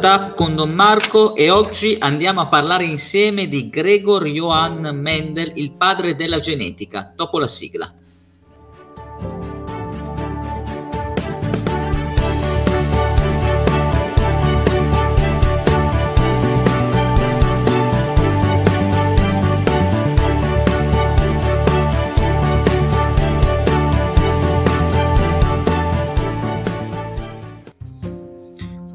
Startup con Don Marco e oggi andiamo a parlare insieme di Gregor Johann Mendel, il padre della genetica, dopo la sigla.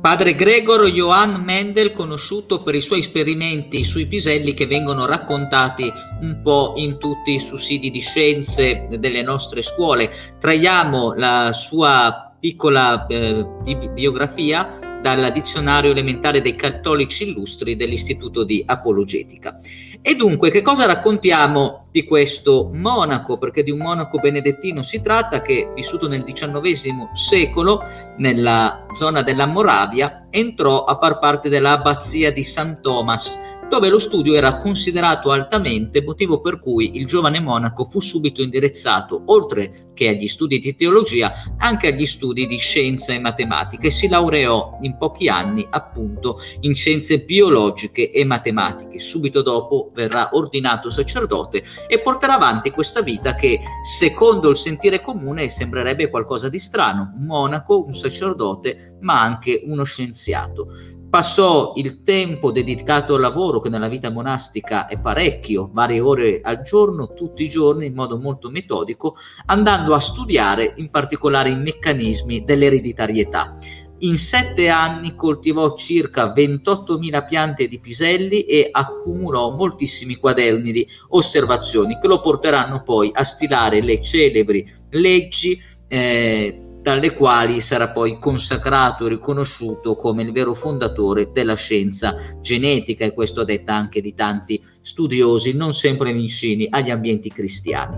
Padre Gregor Johann Mendel, conosciuto per i suoi esperimenti sui piselli che vengono raccontati un po' in tutti i sussidi di scienze delle nostre scuole. Traiamo la sua piccola eh, biografia dal dizionario elementare dei cattolici illustri dell'Istituto di Apologetica. E dunque, che cosa raccontiamo di questo monaco? Perché di un monaco benedettino si tratta che, vissuto nel XIX secolo, nella zona della Moravia, entrò a far parte dell'abbazia di San Thomas, dove lo studio era considerato altamente, motivo per cui il giovane monaco fu subito indirizzato, oltre che agli studi di teologia, anche agli studi di scienza e matematica e si laureò in pochi anni appunto in scienze biologiche e matematiche. Subito dopo verrà ordinato sacerdote e porterà avanti questa vita che, secondo il sentire comune, sembrerebbe qualcosa di strano, un monaco, un sacerdote, ma anche uno scienziato passò il tempo dedicato al lavoro, che nella vita monastica è parecchio, varie ore al giorno, tutti i giorni in modo molto metodico, andando a studiare in particolare i meccanismi dell'ereditarietà. In sette anni coltivò circa 28.000 piante di piselli e accumulò moltissimi quaderni di osservazioni che lo porteranno poi a stilare le celebri leggi eh, dalle quali sarà poi consacrato e riconosciuto come il vero fondatore della scienza genetica e questo detta anche di tanti studiosi non sempre vicini agli ambienti cristiani.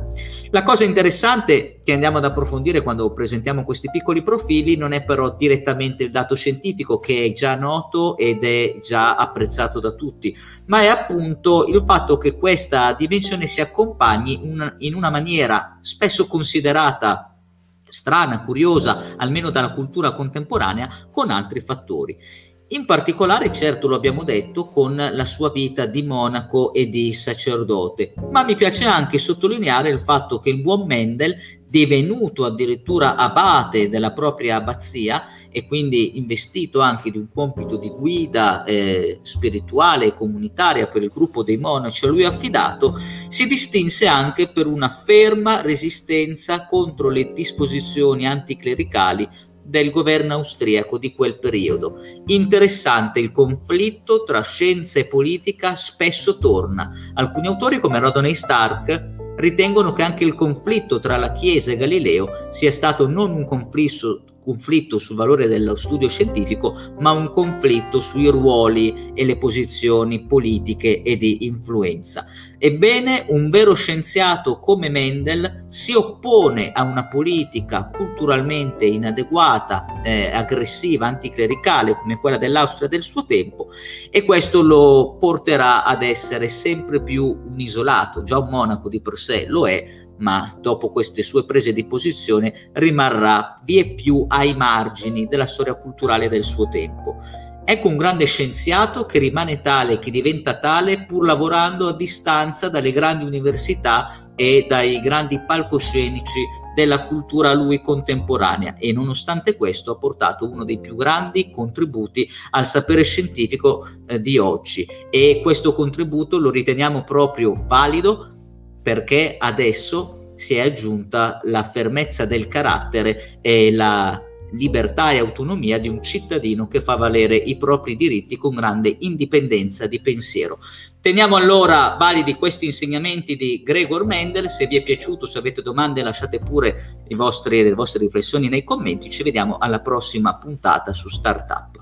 La cosa interessante che andiamo ad approfondire quando presentiamo questi piccoli profili non è però direttamente il dato scientifico che è già noto ed è già apprezzato da tutti, ma è appunto il fatto che questa dimensione si accompagni in una maniera spesso considerata strana, curiosa, almeno dalla cultura contemporanea, con altri fattori. In particolare, certo lo abbiamo detto, con la sua vita di monaco e di sacerdote, ma mi piace anche sottolineare il fatto che il buon Mendel, divenuto addirittura abate della propria abbazia e quindi investito anche di un compito di guida eh, spirituale e comunitaria per il gruppo dei monaci a lui affidato, si distinse anche per una ferma resistenza contro le disposizioni anticlericali del governo austriaco di quel periodo. Interessante il conflitto tra scienza e politica spesso torna. Alcuni autori come Rodney Stark ritengono che anche il conflitto tra la Chiesa e Galileo sia stato non un conflitto, conflitto sul valore dello studio scientifico, ma un conflitto sui ruoli e le posizioni politiche e di influenza. Ebbene, un vero scienziato come Mendel si oppone a una politica culturalmente inadeguata, eh, aggressiva, anticlericale come quella dell'Austria del suo tempo e questo lo porterà ad essere sempre più un isolato, già un monaco di per sé lo è, ma dopo queste sue prese di posizione rimarrà vie più ai margini della storia culturale del suo tempo. Ecco un grande scienziato che rimane tale, che diventa tale pur lavorando a distanza dalle grandi università e dai grandi palcoscenici della cultura a lui contemporanea e nonostante questo ha portato uno dei più grandi contributi al sapere scientifico eh, di oggi e questo contributo lo riteniamo proprio valido perché adesso si è aggiunta la fermezza del carattere e la libertà e autonomia di un cittadino che fa valere i propri diritti con grande indipendenza di pensiero. Teniamo allora validi questi insegnamenti di Gregor Mendel, se vi è piaciuto, se avete domande lasciate pure vostri, le vostre riflessioni nei commenti, ci vediamo alla prossima puntata su Startup.